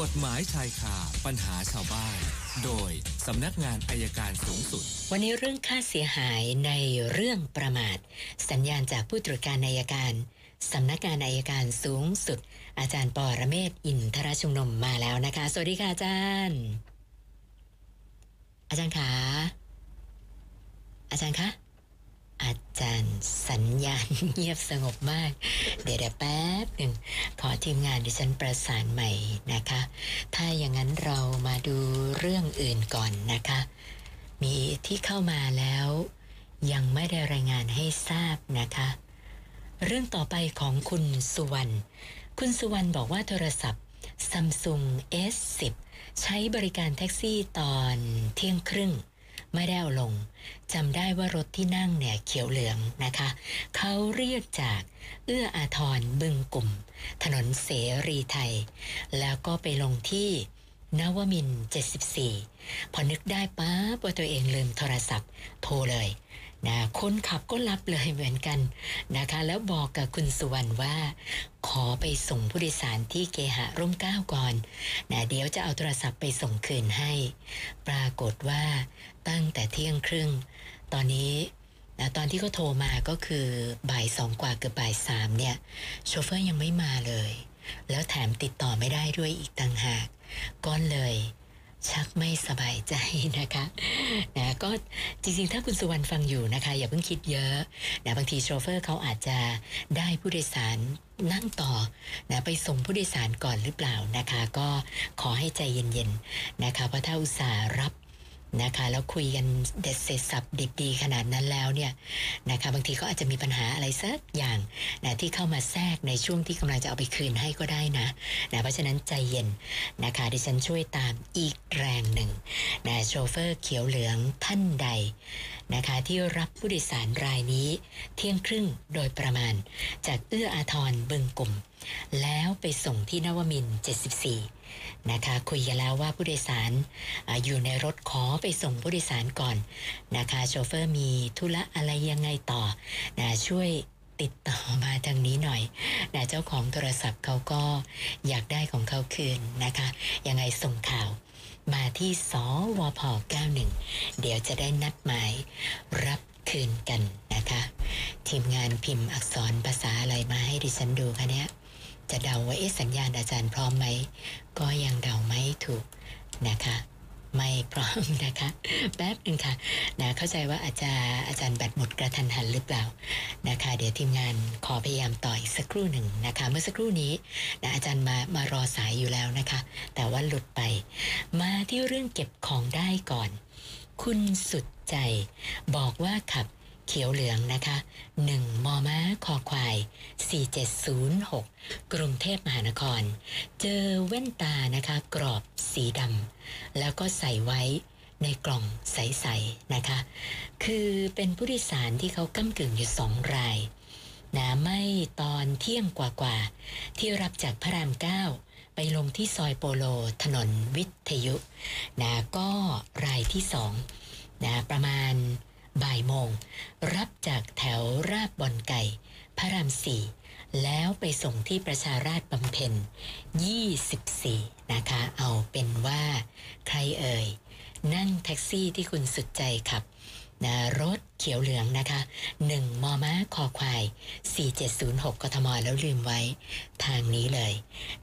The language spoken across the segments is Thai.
กฎหมายชายคาปัญหาชาวบ้าน โดยสำนักงานอายการสูงสุด วันนี้เรื่องค่าเสียหายในเรื่องประมาท สัญญาณจากผู้ตรวจการอายการสำนักงานอายการสูงสุด อาจารย์ปอระเมศอินทรชุมนมมาแล้วนะคะ สวัสดีค่ะอาจารย์ อาจารย์คะอาจารย์คะ อาจารย์สัญญาณเงียบสงบมาก เดี๋ยวแป๊บหนึ่งขอทีมงานดิฉันประสานใหม่นะคะ ถ้าอย่างนั้นเรามาดูเรื่องอื่นก่อนนะคะ มีที่เข้ามาแล้ว ยังไม่ได้รายงานให้ทราบนะคะ เรื่องต่อไปของคุณสุวรรณคุณสุวรรณบอกว่าโทรศัพท์ Samsung S10 ใช้บริการแท็กซี่ตอนเที่ยงครึ่ง ไม่ได้เอาลงจำได้ว่ารถที่นั่งเนี่ยเขียวเหลืองนะคะ เขาเรียกจากเอื้ออาทรบึงกลุ่ม ถนนเสรีไทย แล้วก็ไปลงที่นวมิน 74 พอนึกได้ป๊าบว่าตัวเองลืมโทรศัพท์ โทรเลย นะคนขับก็รับเลยเหมือนกันนะคะ แล้วบอกกับคุณสุวรรณว่า ขอไปส่งผู้โดยสารที่เกหะร่มเก้าก่อนนะเดี๋ยวจะเอาโทรศัพท์ไปส่งคืนให้ ปรากฏว่าตั้งแต่เที่ยงครึ่ง ตอนนี้นะตอนที่เขาโทรมาก็คือบ่ายสองกว่าเกือบบ่ายสามเนี่ยโชเฟอร์ยังไม่มาเลย แล้วแถมติดต่อไม่ได้ด้วยอีกต่างหากก็เลย ชักไม่สบายใจนะคะนะก็จริงๆ ถ้าคุณสุวรรณฟังอยู่นะคะ อย่าเพิ่งคิดเยอะนะบางทีโชเฟอร์เขาอาจจะได้ผู้โดยสารนั่งต่อนะไปส่งผู้โดยสารก่อนหรือเปล่านะคะ ก็ขอให้ใจเย็นๆนะคะเพราะถ้าอุตส่าห์รับ นะคะแล้วคุยกันเด็ดเสร็จสับดิบดีขนาดนั้นแล้วเนี่ยนะคะบางทีก็อาจจะมีปัญหาอะไรสักอย่างนะที่เข้ามาแทรกในช่วงที่กำลังจะเอาไปคืนให้ก็ได้นะนะเพราะฉะนั้นใจเย็นนะคะดิฉันช่วยตามอีกแรงหนึ่งนะโชเฟอร์เขียวเหลืองท่านใด นะคะที่รับผู้โดยสารรายนี้ เที่ยงครึ่งโดยประมาณ จากเอื้ออาทรบึงกลุ่ม แล้วไปส่งที่นวมินทร์74 นะคะ คุยกันแล้วว่าผู้โดยสารออยู่ในรถขอไปส่งผู้โดยสารก่อนนะคะโชเฟอร์มีธุระอะไรยังไงต่อนะช่วยติดต่อมาทางนี้หน่อยนะเจ้าของโทรศัพท์เขาก็อยากได้ของเขาคืนนะคะ ยังไงส่งข่าว มาที่สวพ91 เดี๋ยวจะได้นัดหมายรับคืนกันนะคะ ทีมงานพิมพ์อักษรภาษาอะไรมาให้ดิฉันดูคะเนี่ยจะเดาว่าเอ๊ะสัญญาณอาจารย์พร้อมไหม ก็ยังเดาไม่ถูกนะคะ ไม่พร้อมนะคะ แป๊บหนึ่งค่ะนะเข้าใจว่าอาจารย์อาจารย์แบตหมดกระทันหันหรือเปล่านะคะ เดี๋ยวทีมงานขอพยายามต่ออีกสักครู่หนึ่งนะคะ เมื่อสักครู่นี้นะอาจารย์มามารอสายอยู่แล้วนะคะ แต่ว่าหลุดไป มาที่เรื่องเก็บของได้ก่อน คุณสุดใจ บอกว่าขับเขียวเหลืองนะคะ 1 มอม้าคอควาย 4706 กรุงเทพมหานคร เจอแว่นตานะคะ กรอบสีดำ แล้วก็ใส่ไว้ในกล่องใสๆนะคะ คือเป็นผู้โดยสารที่เขาก้ากึ่งอยู่สองรายนะไม่ตอนเที่ยงกว่าๆที่รับจากพระรามเก้าไปลงที่ซอยโปโล ถนนวิทยุนะก็รายที่สองนะประมาณบ่ายโมง รับจากแถวราบบอนไก่ พระรามสี่ แล้วไปส่งที่ประชาราชบำเพ็ญ 24 นะคะ เอาเป็นว่าใครเอ่ย นั่งแท็กซี่ที่คุณสุดใจขับนะรถเขียวเหลืองนะคะ 1 มอม้าคอควาย 4706 กทม แล้วลืมไว้ทางนี้เลย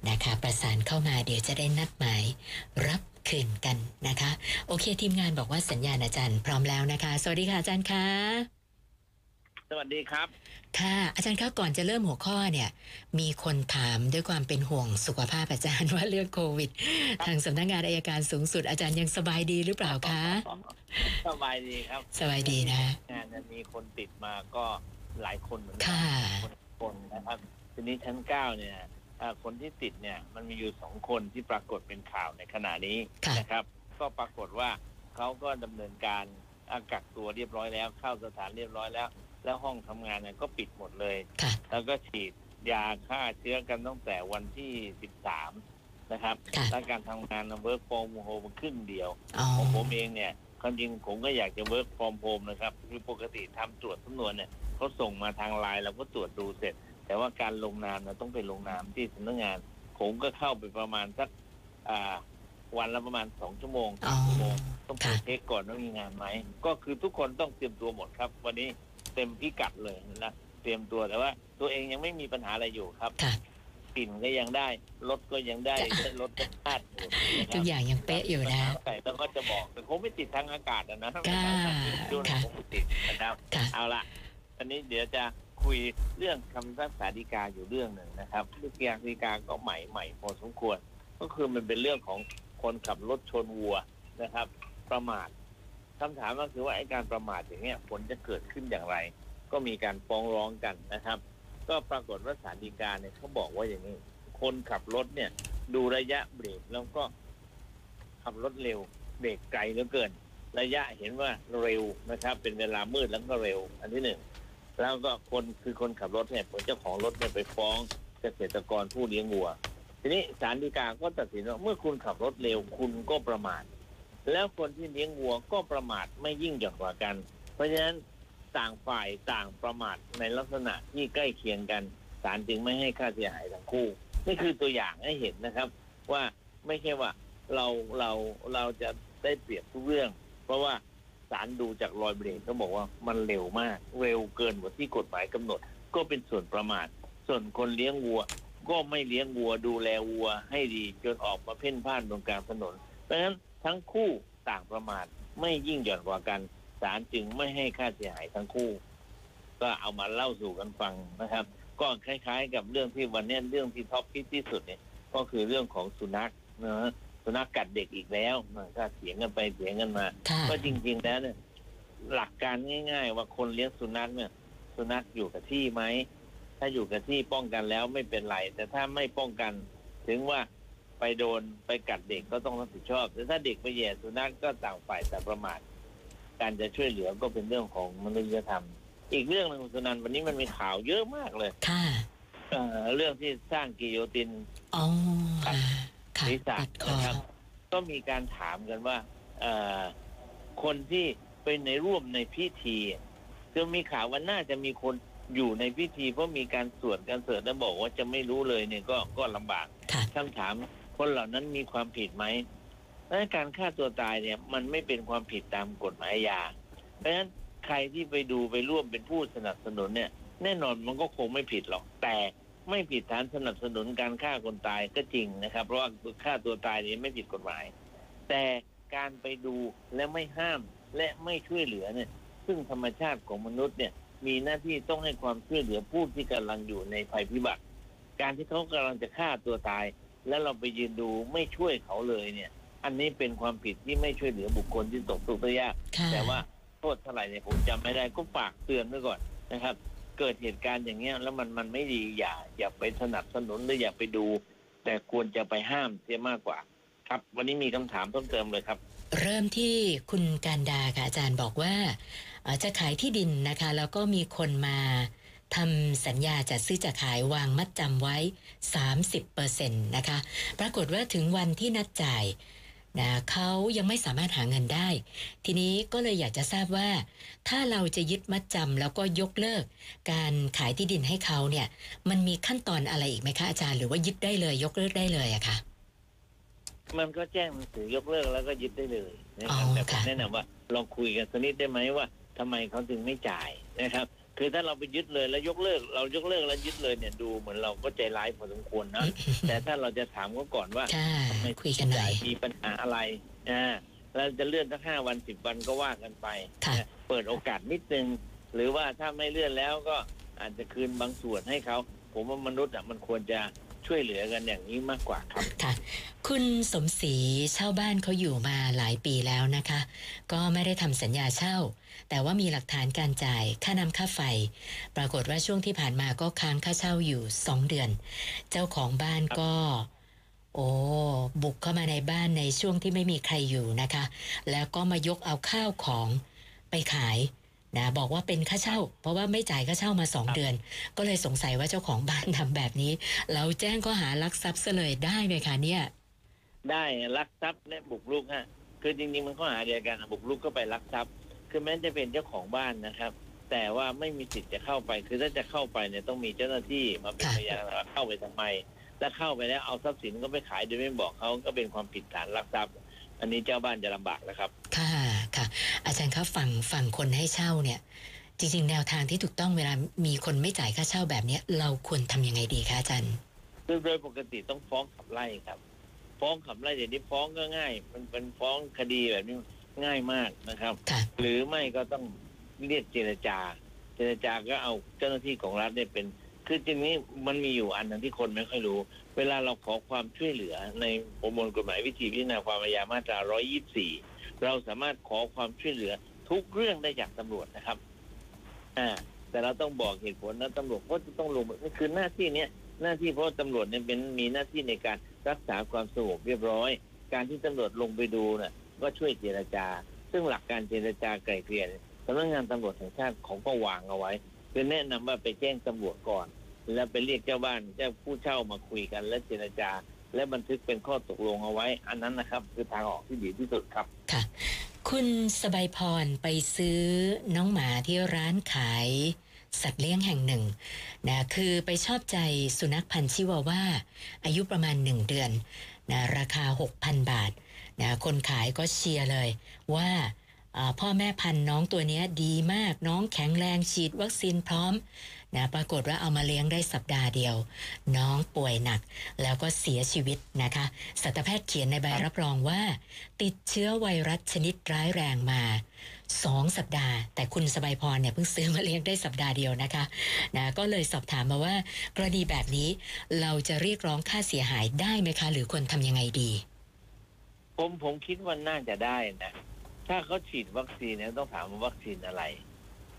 นะคะ ประสานเข้ามาเดี๋ยวจะได้นัดหมายรับคืนกันนะคะ โอเคทีมงานบอกว่าสัญญาณอาจารย์พร้อมแล้วนะคะ สวัสดีค่ะอาจารย์คะ สวัสดีครับ ค่ะ อาจารย์คะก่อนจะเริ่มหัวข้อเนี่ย มีคนถามด้วยความเป็นห่วงสุขภาพอาจารย์ว่าเรื่องโควิด ทางสำนักงานอายการสูงสุดอาจารย์ยังสบายดีหรือเปล่าคะ สบายดีครับ สบายดีนะงานจะมีคนติดมาก็หลายคนเหมือนกัค่ะคนคนนะครับ ทีนี้ชั้นเก้าเนี่ยเอ่อคนที่ติดเนี่ยมันมีอยู่สองคนที่ปรากฏเป็นข่าวในขณะนี้ค่ะนะครับ ก็ปรากฏว่าเขาก็ดำเนินการอะกักตัวเรียบร้อยแล้ว เข้าสถานเรียบร้อยแล้ว แล้วห้องทำงานเนี่ยก็ปิดหมดเลยค่ะแล้วก็ฉีดยาฆ่าเชื้อกันตั้งแต่วันที่13นะครับค่ะและการทำงาน work from home ครึ่งเดียวอ๋อของผมเองเนี่ยความจริงผมก็อยากจะ work from home นะครับคือปกติทำตรวจสำนวนเนี่ยเขาส่งมาทางไลน์เราก็ตรวจดูเสร็จ แต่ว่าการลงนามเราต้องไปลงนามที่สำนักงาน ผมก็เข้าไปประมาณสักอ่าวันละประมาณสองชั่วโมงอ๋อสามชั่วโมงต้องไปค่ะเช็คก่อนว่ามีงานไหมก็คือทุกคนต้องเตรียมตัวหมดครับ วันนี้ เต็มพิกัดเลยนะเตรียมตัวแต่ว่า ตัวเองยังไม่มีปัญหาอะไรอยู่ครับค่ะ กลิ่นก็ยังได้รสก็ยังได้จ้ะรถก็พลาดอยู่นะคทุรับกอย่างยังเป๊ะอยู่นะ แต่เราก็จะบอกแต่คงไม่ติดทางอากาศอะนะค่ะ ดูนะค่ะคงไม่ติดนะครับ ค่ะ เอาละอันนี้เดี๋ยวจะคุยเรื่องคำพิพากษาฎีกาอยู่เรื่องหนึ่งนะครับเรื่องยางฎีกาก็ใหม่ใหม่พอสมควร ก็คือมันเป็นเรื่องของคนขับรถชนวัวนะครับ ประมาท คำถามก็คือว่าไอ้การประมาทอย่างเงี้ยผลจะเกิดขึ้นอย่างไร ก็มีการฟ้องร้องกันนะครับ ก็ปรากฏว่าศาลฎีกาเนี่ยเขาบอกว่าอย่างนี้ คนขับรถเนี่ย ดูระยะเบรกแล้วก็ขับรถเร็วเบรกไกลเหลือเกิน ระยะเห็นว่าเร็วนะครับ เป็นเวลามืดแล้วก็เร็ว อันที่หนึ่งแล้วก็คนคือคนขับรถเนี่ยผลเจ้าของรถเนี่ยไปฟ้องเกษตรกรผู้เลี้ยงวัว ทีนี้ศาลฎีกาก็ตัดสินว่าเมื่อคุณขับรถเร็วคุณก็ประมาท แล้วคนที่เลี้ยงวัวก็ประมาทไม่ยิ่งหย่อนกว่ากัน เพราะฉะนั้นต่างฝ่ายต่างประมาทในลักษณะที่ใกล้เคียงกันศาลจึงไม่ให้ค่าเสียหายทั้งคู่นี่คือตัวอย่างให้เห็นนะครับ ว่าไม่ใช่ว่าเราเราเราจะได้เปรียบทุกเรื่อง เพราะว่าศาลดูจากรอยเบรกเขาบอกว่ามันเร็วมาก เร็วเกินกว่าที่กฎหมายกำหนด ก็เป็นส่วนประมาท ส่วนคนเลี้ยงวัว ก็ไม่เลี้ยงวัวดูแลวัวให้ดีจนออกมาเพ่นพ่านตรงกลางถนน เพราะฉะนั้น ทั้งคู่ต่างประมาทไม่ยิ่งหย่อนกว่ากันศาลจึงไม่ให้ค่าเสียหายทั้งคู่ ก็เอามาเล่าสู่กันฟังนะครับ ก็คล้าย ๆ กับเรื่องที่วันเนี้ยเรื่องที่ท็อปพิที่สุดเนี่ย ก็คือเรื่องของสุนัขนะสุนัขกัดเด็กอีกแล้วนะก็เถียงกันไปเถียงกันมาค่ะก็จริง ๆ แล้วเนี่ยหลักการง่าย ๆ ว่าคนเลี้ยงสุนัขเนี่ย สุนัขอยู่กับที่ไหมถ้าอยู่กับที่ป้องกันแล้วไม่เป็นไร แต่ถ้าไม่ป้องกัน ถึงว่า ไปโดนไปกัดเด็กก็ต้องรับผิดชอบแต่ถ้าเด็กไปแย่สุนัขก็ต่างฝ่ายแต่างประมาทการจะช่วยเหลือก็เป็นเรื่องของมนุษยธรรม อีกเรื่องหนึ่งคุณสุนันท์วันนี้มันมีข่าวเยอะมากเลย ค่ะเอ่อเรื่องที่สร้างกิโยตินอ๋อค่ะค่ะศีรษะตัดคอนะครับ ก็มีการถามกันว่าเอ่อคนที่เป็นในร่วมในพิธีคือมีข่าวว่าน่าจะมีคนอยู่ในพิธีเพราะมีการสวดการเสริฐแล้วบอกว่าจะไม่รู้เลยเนี่ยก็ก็ลำบากค่ะคำถาม คนเหล่านั้นมีความผิดไหมและการฆ่าตัวตายเนี่ยมันไม่เป็นความผิดตามกฎหมายอาเพราะฉะนั้นใครที่ไปดูไปร่วมเป็นผู้สนับสนุนเนี่ยแน่นอนมันก็คงไม่ผิดหรอกแต่ไม่ผิดฐานสนับสนุนการฆ่าคนตายก็จริงนะครับ เพราะว่าฆ่าตัวตายนี่ไม่ผิดกฎหมาย แต่การไปดูและไม่ห้ามและไม่ช่วยเหลือเนี่ย ซึ่งธรรมชาติของมนุษย์เนี่ย มีหน้าที่ต้องให้ความช่วยเหลือผู้ที่กำลังอยู่ในภัยพิบัติ การที่เขากำลังจะฆ่าตัวตาย แล้วเราไปยืนดูไม่ช่วยเขาเลยเนี่ย อันนี้เป็นความผิดที่ไม่ช่วยเหลือบุคคลที่ตกทุกข์ได้ยากค่ะแต่ว่าโทษเท่าไหร่เนี่ยผมจำไม่ได้ก็ฝากเตือนไว้ก่อนนะครับ เกิดเหตุการณ์อย่างเงี้ยแล้วมันมันไม่ดีอย่าอย่าไปสนับสนุนหรืออย่าไปดู แต่ควรจะไปห้ามเสียมากกว่า ครับ วันนี้มีคำถามเพิ่มเติมเลยครับ เริ่มที่คุณการดาค่ะอาจารย์บอกว่าเอ่อจะขายที่ดินนะคะ แล้วก็มีคนมา ทำสัญญาจัดซื้อจัดขายวางมัดจำไว้ 30%นะคะ ปรากฏว่าถึงวันที่นัดจ่ายนะเขายังไม่สามารถหาเงินได้ ทีนี้ก็เลยอยากจะทราบว่า ถ้าเราจะยึดมัดจำแล้วก็ยกเลิก การขายที่ดินให้เขาเนี่ย มันมีขั้นตอนอะไรอีกไหมคะอาจารย์หรือว่ายึดได้เลย ยกเลิกได้เลยอะคะมันก็แจ้งหนังสือยกเลิกแล้วก็ยึดได้เลยนะครับอ๋อแต่ผมค่ะแนะนำว่าลองคุยกันสักนิดได้ไหมว่าทำไมเขาถึงไม่จ่ายนะครับ คือถ้าเราไปยึดเลยแล้วยกเลิก เรายกเลิกแล้วยึดเลยเนี่ยดูเหมือนเราก็ใจร้ายพอสมควรนะแต่ถ้าเราจะถามเขาก่อนว่าค่ะทำไมคุยกันหน่อยมีปัญหาอะไรอ่าแล้วจะเลื่อนสักห้าวันสิบวันก็ว่ากันไปค่ะนะเปิดโอกาสนิดนึงหรือว่าถ้าไม่เลื่อนแล้วก็อาจจะคืนบางส่วนให้เขา ผมว่ามนุษย์อะมันควรจะ ช่วยเหลือกันอย่างนี้มากกว่าครับค่ะ คุณสมศรีเช่าบ้านเขาอยู่มาหลายปีแล้วนะคะ ก็ไม่ได้ทำสัญญาเช่า แต่ว่ามีหลักฐานการจ่ายค่าน้ำค่าไฟ ปรากฏว่าช่วงที่ผ่านมาก็ค้างค่าเช่าอยู่สองเดือน เจ้าของบ้านก็ โอ้บุกเข้ามาในบ้านในช่วงที่ไม่มีใครอยู่นะคะ แล้วก็มายกเอาข้าวของไปขาย นะบอกว่าเป็นค่าเช่า เพราะว่าไม่จ่ายค่าเช่ามาสองครับเดือน ก็เลยสงสัยว่าเจ้าของบ้านทำแบบนี้ เราแจ้งข้อหารักทรัพย์ซะเลยได้ไหมคะเนี่ย ได้ลักทรัพย์และบุกรุกฮะคือจริงๆมันข้อหาเดียวกันอะบุกรุกก็ไปลักทรัพย์ คือแม้จะเป็นเจ้าของบ้านนะครับ แต่ว่าไม่มีสิทธิ์จะเข้าไป คือถ้าจะเข้าไปเนี่ยต้องมีเจ้าหน้าที่มาเป็นค่ะพยานว่าเข้าไปทำไมแล้วเข้าไปแล้วเอาทรัพย์สินก็ไปขายโดยไม่บอกเขาก็เป็นความผิดฐานลักทรัพย์ อันนี้เจ้าบ้านจะลำบากนะครับ ค่ะค่ะอา จารย์ครับฝั่งฝั่งคนให้เช่าเนี่ยจริงๆ แนวทางที่ถูกต้องเวลามีคนไม่จ่ายค่าเช่าแบบเนี้ยเราควรทำยังไงดีคะอาจารย์ซึ่งโดยปกติต้องฟ้องขับไล่ครับ ฟ้องขับไล่เดี๋ยวนี้ฟ้องก็ง่าย มันเป็นฟ้องคดีแบบนี้ง่ายมากนะครับค่ะหรือไม่ก็ต้องเรียกเจรจา เจรจาก็เอาเจ้าหน้าที่ของรัฐเนี่ยเป็น คือจริงนี้มันมีอยู่อันหนึงที่คนไม่ค่อยรู้ เวลาเราขอความช่วยเหลือในประมวลกฎหมายวิธีพิจารณาความอาญามาตรา 124 เราสามารถขอความช่วยเหลือทุกเรื่องได้จากตำรวจนะครับ อ่า แต่เราต้องบอกเหตุผลนะตำรวจก็จะต้องลงนี่คือหน้าที่เนี้ยหน้าที่เพราะตำรวจเนี่ยเป็นมีหน้าที่ในการรักษาความสงบเรียบร้อย การที่ตำรวจลงไปดูน่ะ ก็ช่วยเจรจา ซึ่งหลักการเจรจาไกล่เกลี่ยสำนักงานตำรวจแห่งชาติเขาก็วางเอาไว้คือแนะนำว่าไปแจ้งตำรวจก่อน แล้วไปเรียกเจ้าบ้านเจ้าผู้เช่ามาคุยกัน และเจรจา และบันทึกเป็นข้อตกลงเอาไว้ อันนั้นนะครับ คือทางออกที่ดีที่สุดครับค่ะ คุณสบายพรไปซื้อน้องหมาที่ร้านขายสัตว์เลี้ยงแห่งหนึ่งนะคือไปชอบใจสุนัขพันธุ์ชิวาว่า อายุประมาณหนึ่งเดือนนะราคา 6,000 บาทนะคนขายก็เชียร์เลยว่าพ่อแม่พันธุ์น้องตัวนี้ดีมากน้องแข็งแรงฉีดวัคซีนพร้อม นะปรากฏว่าเอามาเลี้ยงได้สัปดาห์เดียว น้องป่วยหนัก แล้วก็เสียชีวิตนะคะสัตวแพทย์เขียนในใบรับรองว่า ติดเชื้อไวรัสชนิดร้ายแรงมาสองสัปดาห์ แต่คุณสบายพรเนี่ยเพิ่งซื้อมาเลี้ยงได้สัปดาห์เดียวนะคะนะก็เลยสอบถามมาว่ากรณีแบบนี้เราจะเรียกร้องค่าเสียหายได้ไหมคะ หรือควรทำยังไงดี ผมผมคิดว่าน่าจะได้นะ ถ้าเขาฉีดวัคซีนเนี่ยต้องถามว่าวัคซีนอะไร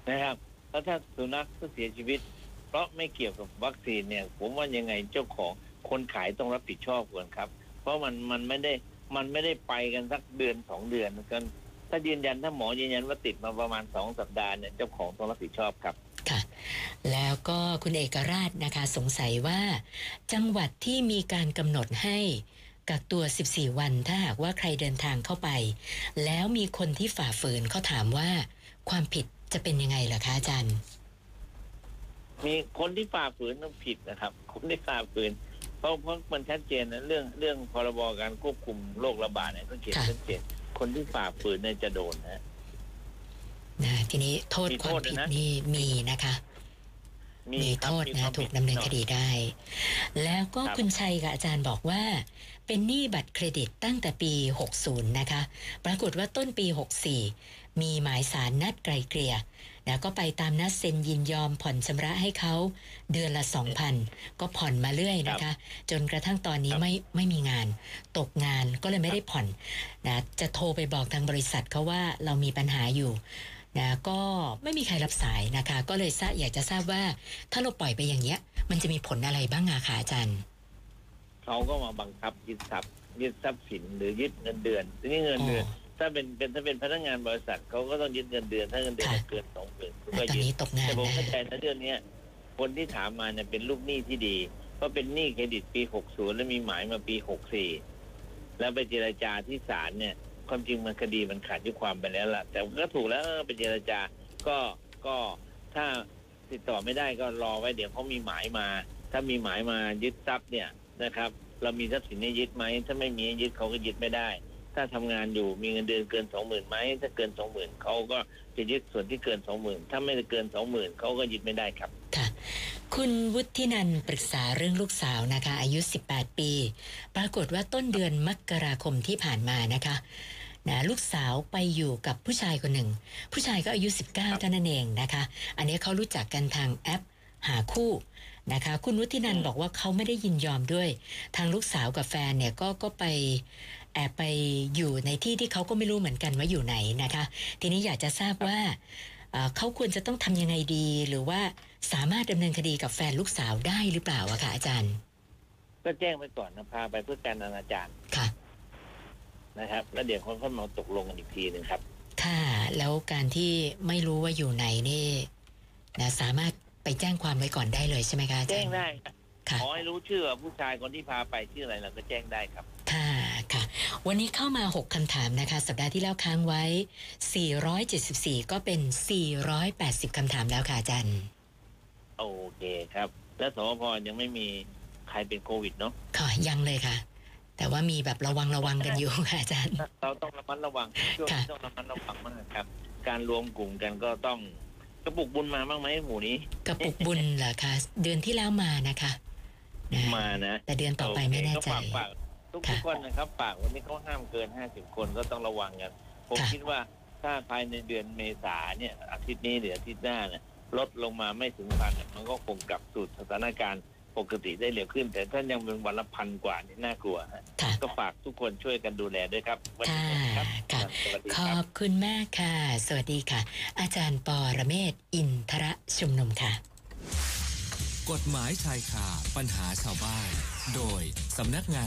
นะครับ แล้วถ้าสุนัขเขาเสียชีวิต เพราะไม่เกี่ยวกับวัคซีนเนี่ย ผมว่ายังไงเจ้าของคนขายต้องรับผิดชอบก่อนครับ เพราะมันมันไม่ได้มันไม่ได้ไปกันสักเดือนสองเดือนกันถ้ายืนยันถ้าหมอยืนยันว่าติดมาประมาณสองสัปดาห์เนี่ยเจ้าของต้องรับผิดชอบครับค่ะ แล้วก็คุณเอกราชนะคะ สงสัยว่า จังหวัดที่มีการกำหนดให้กักตัว 14 วันถ้าหากว่าใครเดินทางเข้าไป แล้วมีคนที่ฝ่าฝืนเขาถามว่าความผิด จะเป็นยังไงล่ะคะอาจารย์ มีคนที่ฝ่าฝืนต้องผิดนะครับ คนที่ฝ่าฝืน เพราะเพราะมันชัดเจนนะเรื่องเรื่องพรบการควบคุมโรคระบาดเนี่ยต้องเขียนค่ะชัดเจนคนที่ฝ่าฝืนเนี่ยจะโดนนะนะทีนี้โทษมีควาโทมษด้วยผิดนะนี่มีนะคะมีครับโทษมีนะความถูผิกดำเนินคดีหอยได้ แล้วก็ครับคุณชัยกับอาจารย์บอกว่า เป็นหนี้บัตรเครดิตตั้งแต่ปี 60 นะคะ ปรากฏว่าต้นปี 64 มีหมายสารนัดไกลเกลี่ยนะก็ไปตามนัดเซ็นยินยอมผ่อนชำระให้เขาเดือนละ 2,000 ก็ผ่อนมาเรื่อยนะคะ จนกระทั่งตอนนี้ครับไม่ไม่มีงาน ตกงานก็เลยไม่ได้ผ่อนนะจะโทรไปบอกทางบริษัทเขาว่าเรามีปัญหาอยู่นะก็ไม่มีใครรับสายนะคะ ก็เลยทราบอยากจะทราบว่าถ้าเราปล่อยไปอย่างเงี้ย มันจะมีผลอะไรบ้างอะคะอาจารย์ เขาก็มาบังคับยึดทรัพย์ยึดทรัพย์สินหรือยึดเงินเดือนทีนี้เงินอ๋อเดือน ถ้าเป็นเป็นถ้าเป็นพนักงานบริษัทเขาก็ต้องยึดเงินเดือนถ้าเงินเดือนค่ะเกินสองหมื่นนะก็ตอนยึดนี้ตกงานแต่ผมนะเข้าใจนะเรื่องเนี้ยคนที่ถามมาเนี่ยเป็นลูกหนี้ที่ดีเพราะเป็นหนี้เครดิตปี60แล้วมีหมายมาปี64แล้วไปเจรจาที่ศาลเนี่ย ความจริงมันคดีมันขาดยุความไปแล้วล่ะ แต่ก็ถูกแล้วเออไปเจรจาก็ก็ถ้าติดต่อไม่ได้ก็รอไว้เดี๋ยวเขามีหมายมา ถ้ามีหมายมายึดทรัพย์เนี่ย นะครับ เรามีทรัพย์สินให้ยึดไหมถ้าไม่มียึดเขาก็ยึดไม่ได้ ถ้าทำงานอยู่มีเงินเดือนเกินสองหมื่นไหมถ้าเกินสองหมื่นเขาก็จะยึดส่วนที่เกินสองหมื่นถ้าไม่ได้เกินสองหมื่นเขาก็ยึดไม่ได้ครับค่ะคุณวุฒินันปรึกษาเรื่องลูกสาวนะคะ อายุ 18 ปี ปรากฏว่าต้นเดือนมกราคมที่ผ่านมานะคะนะลูกสาวไปอยู่กับผู้ชายคนหนึ่ง ผู้ชายก็อายุ 19เท่านั้นเองนะคะ อันนี้เขารู้จักกันทางแอปหาคู่ นะคะ คุณวุฒินันท์บอกว่าเขาไม่ได้ยินยอมด้วย ทางลูกสาวกับแฟนเนี่ยก็ก็ไปแอบไปอยู่ในที่ที่เขาก็ไม่รู้เหมือนกันว่าอยู่ไหนนะคะ ทีนี้อยากจะทราบว่าเอ่อเขาควรจะต้องทำยังไงดี หรือว่าสามารถดำเนินคดีกับแฟนลูกสาวได้หรือเปล่าอะคะอาจารย์ ก็แจ้งไปก่อนนะพาไปเพื่อการอนาจารค่ะ นะครับ แล้วเดี๋ยวคนเขามาตกลงกันอีกทีหนึ่งครับ ค่ะ แล้วการที่ไม่รู้ว่าอยู่ไหนนี่นะสามารถ ไปแจ้งความไว้ก่อนได้เลยใช่ไหมคะอาจารย์ แจ้งได้ครับค่ะขอให้รู้ชื่อว่าผู้ชายคนที่พาไปชื่ออะไรเราก็แจ้งได้ครับ ค่ะค่ะ วันนี้เข้ามา 6คำถามนะคะ สัปดาห์ที่แล้วค้างไว้ 474 ก็เป็น 480คำถามแล้วค่ะอาจารย์ โอเคครับ และสวพยังไม่มีใครเป็นโควิดเนาะค่ะ ยังเลยค่ะ แต่ว่ามีแบบระวังระวังกันอยู่ ค่ะอาจารย์ เราต้องระมัดระวังช่วงค่ะนี้ต้องระมัดระวังมากครับ การรวมกลุ่มกันก็ต้องก ระปุกบุญมาบ้างไหมหมู่นี้ กระปุกบุญเหรอคะเดือนที่แล้วมานะคะนะมานะแต่เดือนต่อไปไม่แน่ใจโอเคก็ฝากฝากทุกค่ะทุกคนนะครับฝากวันนี้เขาห้ามเกินห้าสิบคนก็ต้องระวังกันผมค่ะคิดว่าถ้าภายในเดือนเมษาเนี่ยอาทิตย์นี้หรืออาทิตย์หน้าเนี่ยลดลงมาไม่ถึงพันเนี่ยมันก็คงกลับสู่สถานการณ์ ปกติได้เร็วขึ้น แต่ถ้ายังเป็นวันละพันกว่านี่น่ากลัวฮะค่ะก็ฝากทุกคนช่วยกันดูแลด้วยครับวันนี้ครับค่ะสวัสดีขคอรับบคุณมากค่ะ สวัสดีค่ะ อาจารย์ปอระเมศวร์อินทระชุมนุมค่ะ กฎหมายชายคาปัญหาชาวบ้าน โดยสำนักงาน